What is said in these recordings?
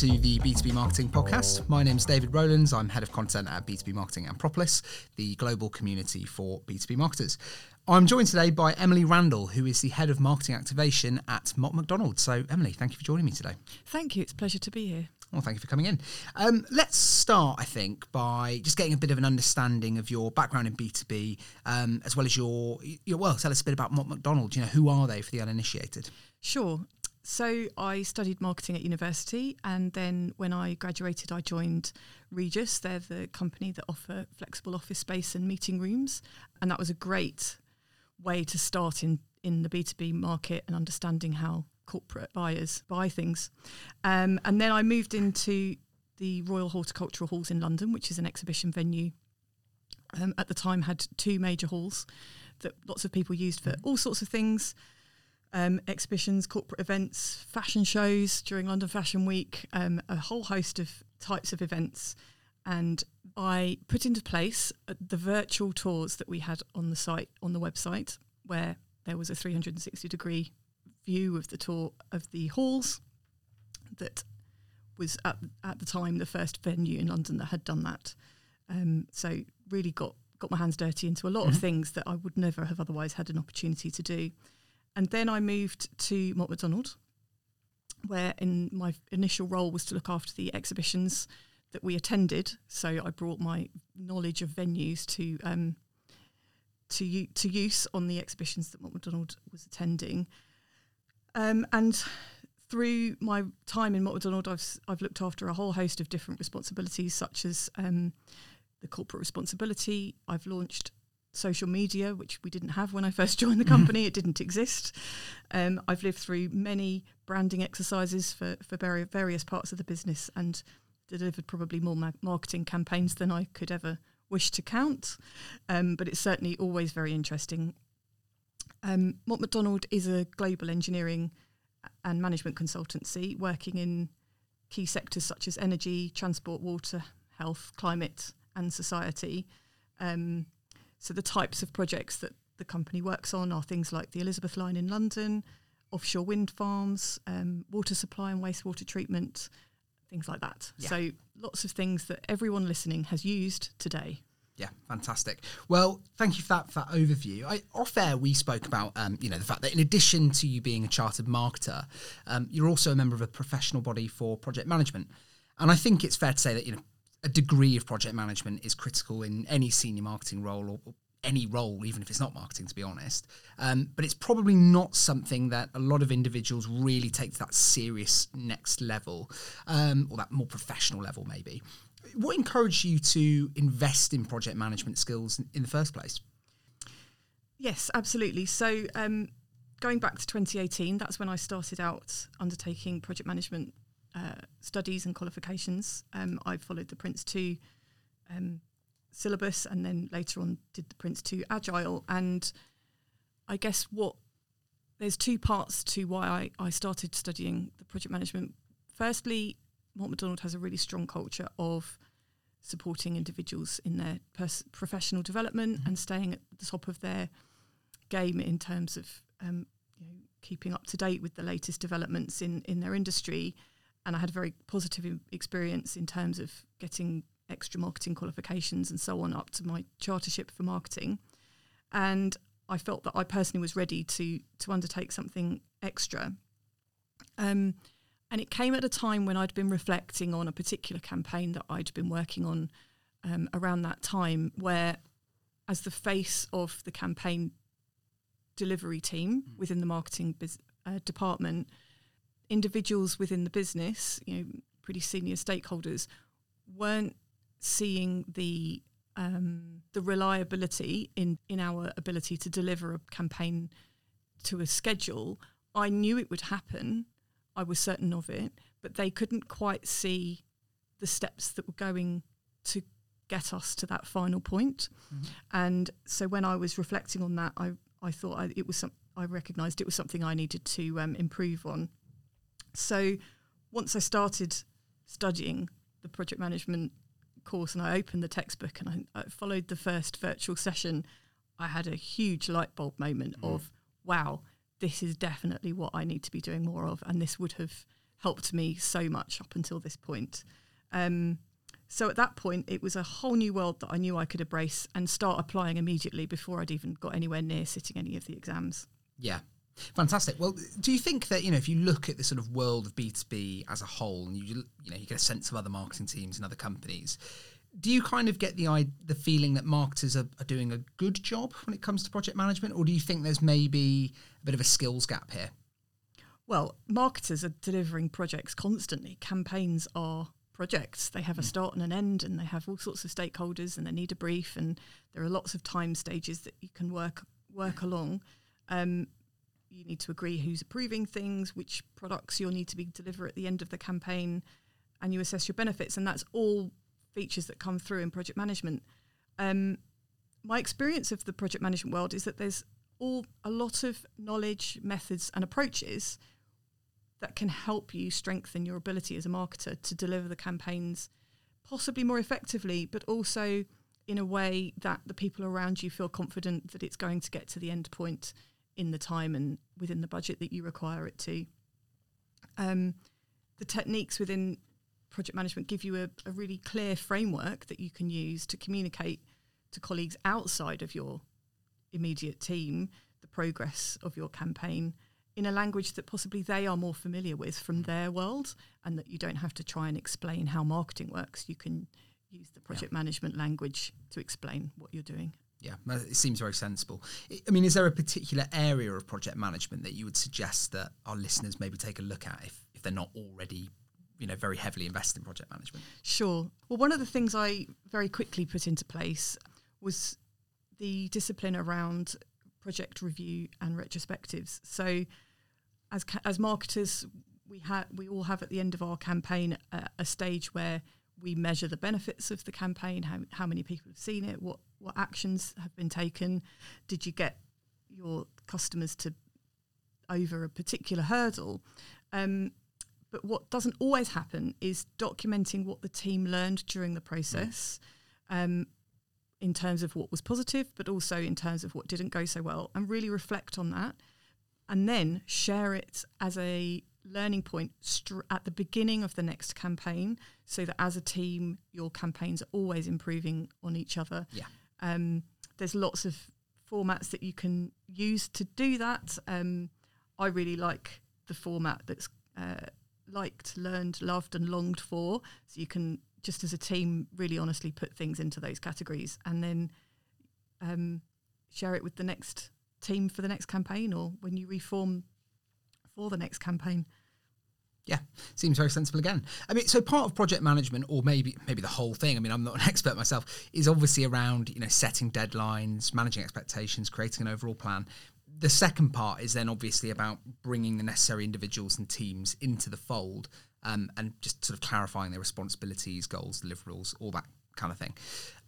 to the B2B Marketing Podcast. My name is David Rowlands. I'm head of content at B2B Marketing and Propolis, the global community for B2B marketers. I'm joined today by Emily Randall, who is the head of marketing activation at Mott MacDonald. So, Emily, thank you for joining me today. Thank you. It's a pleasure to be here. Well, thank you for coming in. Um, let's start, I think, by just getting a bit of an understanding of your background in B2B, um, as well as your, your, well, tell us a bit about Mott MacDonald. You know, who are they for the uninitiated? Sure. So I studied marketing at university, and then when I graduated, I joined Regus. They're the company that offer flexible office space and meeting rooms, and that was a great way to start in in the B two B market and understanding how corporate buyers buy things. Um, and then I moved into the Royal Horticultural Halls in London, which is an exhibition venue. Um, at the time, had two major halls that lots of people used for all sorts of things um, exhibitions, corporate events, fashion shows during London Fashion Week, um, a whole host of types of events. And I put into place uh, the virtual tours that we had on the site, on the website, where there was a 360 degree view of the tour of the halls that was at, at the time the first venue in London that had done that. Um, so really got got my hands dirty into a lot mm-hmm. of things that I would never have otherwise had an opportunity to do. And then I moved to Mott MacDonald, where in my initial role was to look after the exhibitions that we attended. So I brought my knowledge of venues to um, to to use on the exhibitions that Mott MacDonald was attending. Um, and through my time in Mott MacDonald, I've I've looked after a whole host of different responsibilities, such as um, the corporate responsibility. I've launched social media, which we didn't have when I first joined the mm-hmm. company. it didn't exist. Um, I've lived through many branding exercises for, for various parts of the business and delivered probably more ma- marketing campaigns than I could ever wish to count. Um, but it's certainly always very interesting. Um, Mott MacDonald is a global engineering and management consultancy working in key sectors such as energy, transport, water, health, climate, and society. Um, so the types of projects that the company works on are things like the Elizabeth Line in London, offshore wind farms, um, water supply and wastewater treatment, things like that. Yeah. So lots of things that everyone listening has used today. Yeah, fantastic. Well, thank you for that, for that overview. I, off air, we spoke about um, you know the fact that in addition to you being a chartered marketer, um, you're also a member of a professional body for project management. And I think it's fair to say that you know a degree of project management is critical in any senior marketing role or, any role, even if it's not marketing, to be honest. Um, but it's probably not something that a lot of individuals really take to that serious next level um, or that more professional level, maybe. What encouraged you to invest in project management skills in, in the first place? Yes, absolutely. So, um, going back to 2018, that's when I started out undertaking project management uh, studies and qualifications. Um, I followed the Prince 2 um, syllabus and then later on did the Prince 2 Agile. And I guess what there's two parts to why I, I started studying the project management. Firstly, Mott MacDonald has a really strong culture of supporting individuals in their pers- professional development mm-hmm. and staying at the top of their game in terms of um, you know, keeping up to date with the latest developments in, in their industry and I had a very positive experience in terms of getting extra marketing qualifications and so on up to my chartership for marketing. And I felt that I personally was ready to to undertake something extra. Um, and it came at a time when I'd been reflecting on a particular campaign that I'd been working on um, around that time, where, as the face of the campaign delivery team mm. within the marketing biz- uh, department, individuals within the business, you know, pretty senior stakeholders, weren't seeing the um, the reliability in in our ability to deliver a campaign to a schedule. I knew it would happen. I was certain of it, but they couldn't quite see the steps that were going to get us to that final point. Mm-hmm. And so when I was reflecting on that, I I thought I, it was some, I recognised it was something I needed to um, improve on. So once I started studying the project management course and I opened the textbook and I, I followed the first virtual session, I had a huge light bulb moment mm. of, wow, this is definitely what I need to be doing more of. And this would have helped me so much up until this point. Um, so at that point, it was a whole new world that I knew I could embrace and start applying immediately before I'd even got anywhere near sitting any of the exams. Yeah. Fantastic. Well, do you think that you know if you look at the sort of world of B two B as a whole, and you you know you get a sense of other marketing teams and other companies, do you kind of get the the feeling that marketers are, are doing a good job when it comes to project management, or do you think there's maybe a bit of a skills gap here? Well, marketers are delivering projects constantly. Campaigns are projects. They have a hmm. start and an end, and they have all sorts of stakeholders, and they need a brief, and there are lots of time stages that you can work work along. Um, you need to agree who's approving things, which products you'll need to be deliver at the end of the campaign, and you assess your benefits, and that's all features that come through in project management. Um, my experience of the project management world is that there's all a lot of knowledge, methods, and approaches that can help you strengthen your ability as a marketer to deliver the campaigns possibly more effectively, but also in a way that the people around you feel confident that it's going to get to the end point in the time and within the budget that you require it to. Um, the techniques within project management give you a, a really clear framework that you can use to communicate to colleagues outside of your immediate team the progress of your campaign in a language that possibly they are more familiar with from their world and that you don't have to try and explain how marketing works. You can use the project yeah. management language to explain what you're doing. Yeah, it seems very sensible. I mean, is there a particular area of project management that you would suggest that our listeners maybe take a look at if, if they're not already, you know, very heavily invested in project management? Sure. Well, one of the things I very quickly put into place was the discipline around project review and retrospectives. So, as as marketers, we have we all have at the end of our campaign a, a stage where we measure the benefits of the campaign, how how many people have seen it, what what actions have been taken, did you get your customers to over a particular hurdle. Um, but what doesn't always happen is documenting what the team learned during the process. Um, in terms of what was positive, but also in terms of what didn't go so well, and really reflect on that, and then share it as a learning point str- at the beginning of the next campaign, so that as a team, your campaigns are always improving on each other. Yeah. Um, there's lots of formats that you can use to do that. Um, I really like the format that's uh, liked, learned, loved, and longed for. So you can just as a team, really honestly put things into those categories and then um, share it with the next team for the next campaign or when you reform for the next campaign. Yeah, seems very sensible again. I mean, so part of project management, or maybe maybe the whole thing. I mean, I'm not an expert myself. Is obviously around you know setting deadlines, managing expectations, creating an overall plan. The second part is then obviously about bringing the necessary individuals and teams into the fold um, and just sort of clarifying their responsibilities, goals, deliverables, all that kind of thing.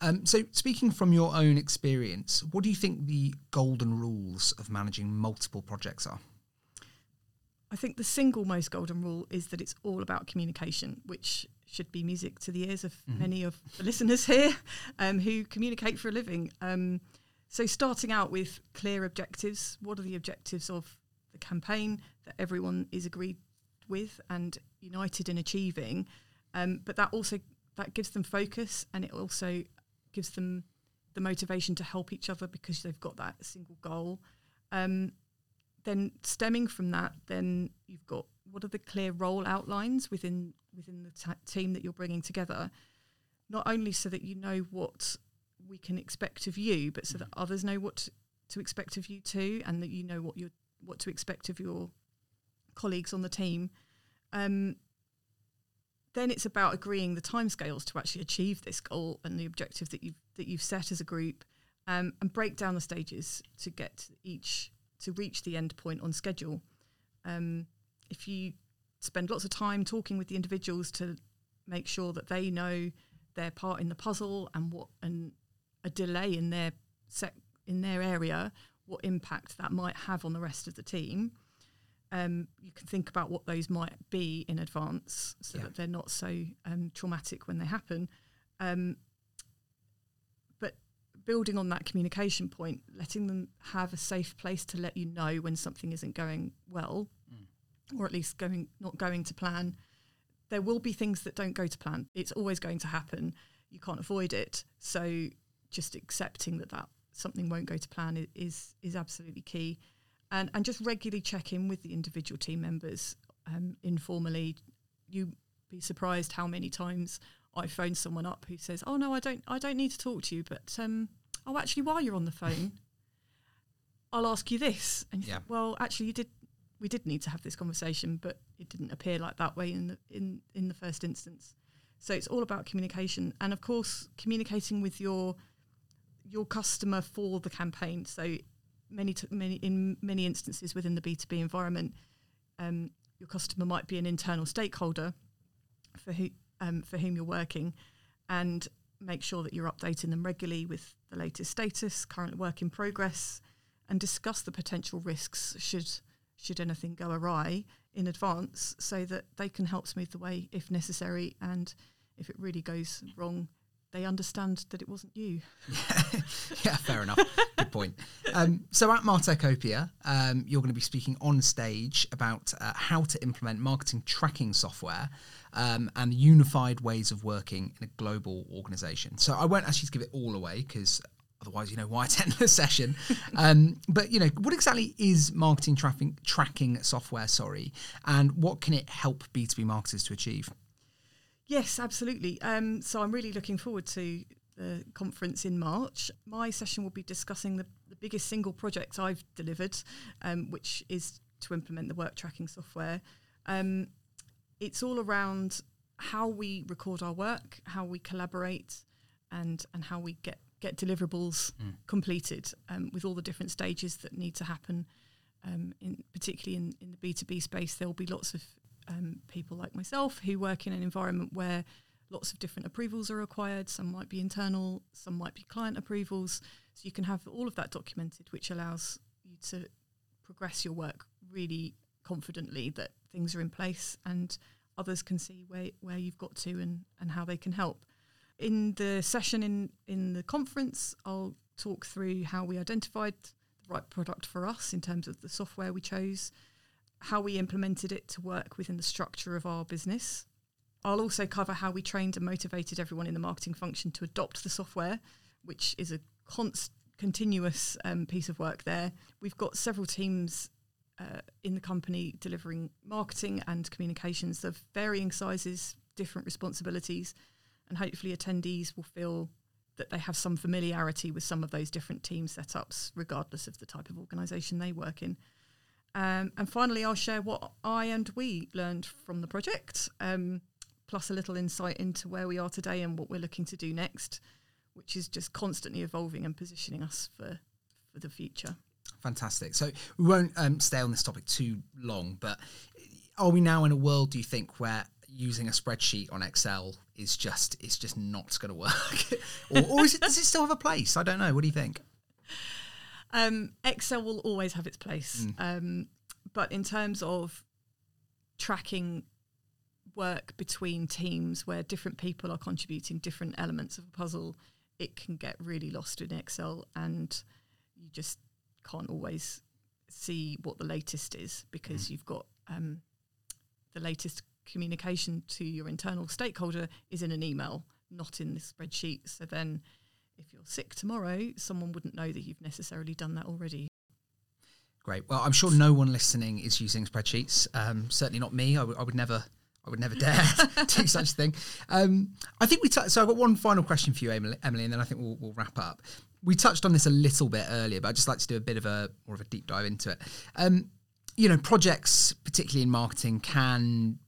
Um, so, speaking from your own experience, what do you think the golden rules of managing multiple projects are? I think the single most golden rule is that it's all about communication, which should be music to the ears of mm-hmm. many of the listeners here um, who communicate for a living. Um, so, starting out with clear objectives what are the objectives of the campaign that everyone is agreed with and united in achieving. Um, but that also that gives them focus and it also gives them the motivation to help each other because they've got that single goal. Um, then stemming from that, then you've got what are the clear role outlines within within the t- team that you're bringing together, not only so that you know what we can expect of you, but so that mm-hmm. others know what to expect of you too, and that you know what you what to expect of your colleagues on the team. Um, then it's about agreeing the timescales to actually achieve this goal and the objective that you've that you've set as a group, um, and break down the stages to get each to reach the end point on schedule. Um, if you spend lots of time talking with the individuals to make sure that they know their part in the puzzle and what and a delay in their sec in their area, what impact that might have on the rest of the team, um, you can think about what those might be in advance so yeah. that they're not so um, traumatic when they happen. Um, building on that communication point, letting them have a safe place to let you know when something isn't going well, mm. or at least going not going to plan. There will be things that don't go to plan. It's always going to happen. You can't avoid it. So just accepting that that something won't go to plan is is absolutely key, and and just regularly check in with the individual team members um, informally. You be surprised how many times I phone someone up who says, "Oh no, I don't, I don't need to talk to you, but um, oh, actually, while you're on the phone, I'll ask you this." And Yeah. think, well, actually, you did. We did need to have this conversation, but it didn't appear like that way in the in in the first instance. So it's all about communication, and of course, communicating with your your customer for the campaign. So many t- many in many instances within the B two B environment, um, your customer might be an internal stakeholder for who um, for whom you're working, and make sure that you're updating them regularly with the latest status, current work in progress, and discuss the potential risks should should anything go awry in advance, so that they can help smooth the way if necessary, and if it really goes wrong, they understand that it wasn't you. yeah, fair enough. Good point. Um, so at Martechopia, um, you're going to be speaking on stage about uh, how to implement marketing tracking software um, and unified ways of working in a global organization. So I won't actually give it all away because otherwise, you know, why attend the session? um, but you know, what exactly is marketing tracking tracking software? Sorry, and what can it help B2B marketers to achieve? Yes, absolutely. Um, so I'm really looking forward to the conference in March. My session will be discussing the, the biggest single project I've delivered, um, which is to implement the work tracking software. Um, it's all around how we record our work, how we collaborate, and and how we get get deliverables completed um, with all the different stages that need to happen. Um, in particularly in, in the B two B space, there will be lots of um, people like myself who work in an environment where lots of different approvals are required. Some might be internal, some might be client approvals. So you can have all of that documented, which allows you to progress your work really confidently that things are in place and others can see where, where you've got to and, and how they can help. In the session in, in the conference, I'll talk through how we identified the right product for us in terms of the software we chose, how we implemented it to work within the structure of our business. I'll also cover how we trained and motivated everyone in the marketing function to adopt the software, which is a continuous um, piece of work there. We've got several teams uh, in the company delivering marketing and communications of varying sizes, different responsibilities, and hopefully attendees will feel that they have some familiarity with some of those different team setups, regardless of the type of organisation they work in. Um, and finally, I'll share what I and we learned from the project, um, plus a little insight into where we are today and what we're looking to do next, which is just constantly evolving and positioning us for, for the future. Fantastic. So we won't um, stay on this topic too long, but are we now in a world, do you think, where using a spreadsheet on Excel is just it's just not going to work, or, or is it, does it still have a place? I don't know. What do you think? Um, Excel will always have its place, um, but in terms of tracking work between teams where different people are contributing different elements of a puzzle, it can get really lost in Excel, and you just can't always see what the latest is because you've got um, the latest communication to your internal stakeholder is in an email, not in the spreadsheet. So then, if you're sick tomorrow, someone wouldn't know that you've necessarily done that already. Great. Well, I'm sure no one listening is using spreadsheets. Um, certainly not me. I would- would never. I would never dare do such a thing. Um, I think we. T- so I've got one final question for you, Emily, Emily, and then I think we'll, we'll wrap up. We touched on this a little bit earlier, but I'd just like to do a bit of a more of a deep dive into it. Um, you know, projects, particularly in marketing, can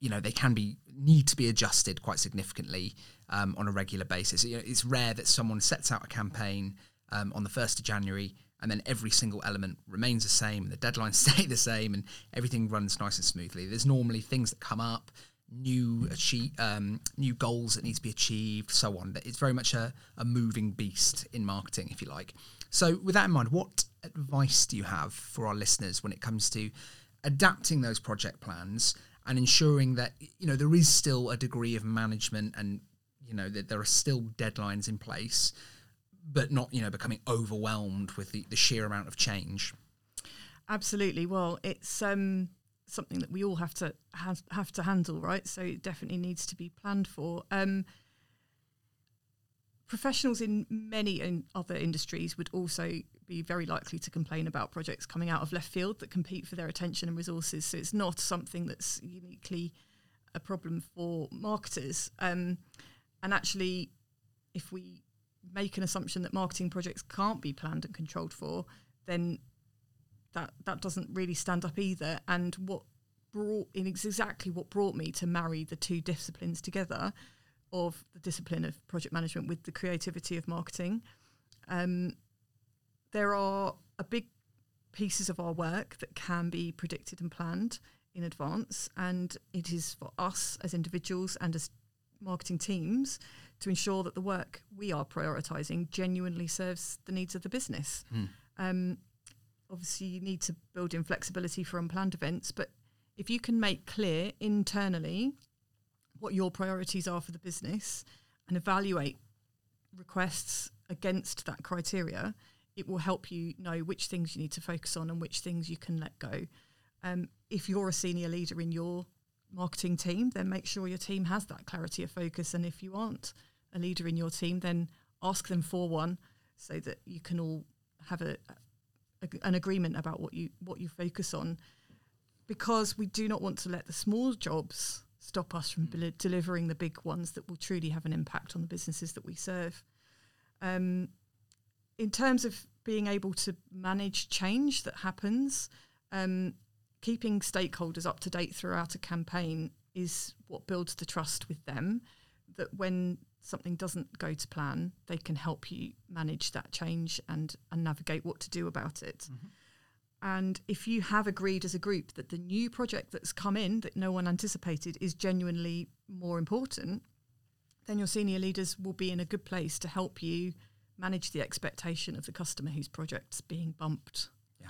you know they can be need to be adjusted quite significantly um, on a regular basis. You know, it's rare that someone sets out a campaign um, on the first of January and then every single element remains the same, the deadlines stay the same, and everything runs nice and smoothly. There's normally things that come up, new achieve, um, new goals that need to be achieved, so on. It's very much a, a moving beast in marketing, if you like. So, with that in mind, what advice do you have for our listeners when it comes to adapting those project plans and ensuring that you know there is still a degree of management and you know that there are still deadlines in place but not you know becoming overwhelmed with the, the sheer amount of change Absolutely. Well, it's um, something that we all have to have, to handle, right? So it definitely needs to be planned for. Um, professionals in many in other industries would also be very likely to complain about projects coming out of left field that compete for their attention and resources. So it's not something that's uniquely a problem for marketers. Um, and actually, if we make an assumption that marketing projects can't be planned and controlled for, then that that doesn't really stand up either. And what brought in exactly what brought me to marry the two disciplines together of the discipline of project management with the creativity of marketing. Um, there are a big pieces of our work that can be predicted and planned in advance, and it is for us as individuals and as marketing teams to ensure that the work we are prioritizing genuinely serves the needs of the business. Mm. Um, obviously, you need to build in flexibility for unplanned events, but if you can make clear internally what your priorities are for the business and evaluate requests against that criteria, it will help you know which things you need to focus on and which things you can let go. Um, if you're a senior leader in your marketing team, then make sure your team has that clarity of focus. And if you aren't a leader in your team, then ask them for one so that you can all have a, a an agreement about what you what you focus on. Because we do not want to let the small jobs stop us from mm. delivering the big ones that will truly have an impact on the businesses that we serve. Um, in terms of being able to manage change that happens, um, keeping stakeholders up to date throughout a campaign is what builds the trust with them that when something doesn't go to plan, they can help you manage that change and, and navigate what to do about it. Mm-hmm. And if you have agreed as a group that the new project that's come in that no one anticipated is genuinely more important, then your senior leaders will be in a good place to help you manage the expectation of the customer whose project's being bumped. Yeah,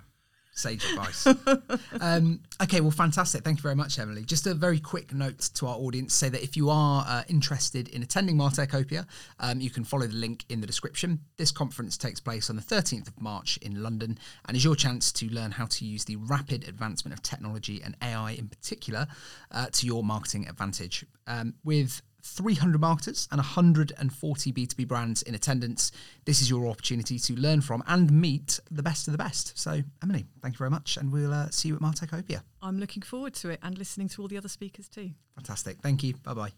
sage advice. um, okay, well, fantastic. Thank you very much, Emily. Just a very quick note to our audience: say that if you are uh, interested in attending Martechopia, um, you can follow the link in the description. This conference takes place on the 13th of March in London, and is your chance to learn how to use the rapid advancement of technology and AI in particular uh, to your marketing advantage. Um, with 300 marketers and 140 B2B brands in attendance. This is your opportunity to learn from and meet the best of the best. So, Emily, thank you very much, and we'll uh, see you at Martechopia. I'm looking forward to it and listening to all the other speakers too. Fantastic. Thank you. Bye bye.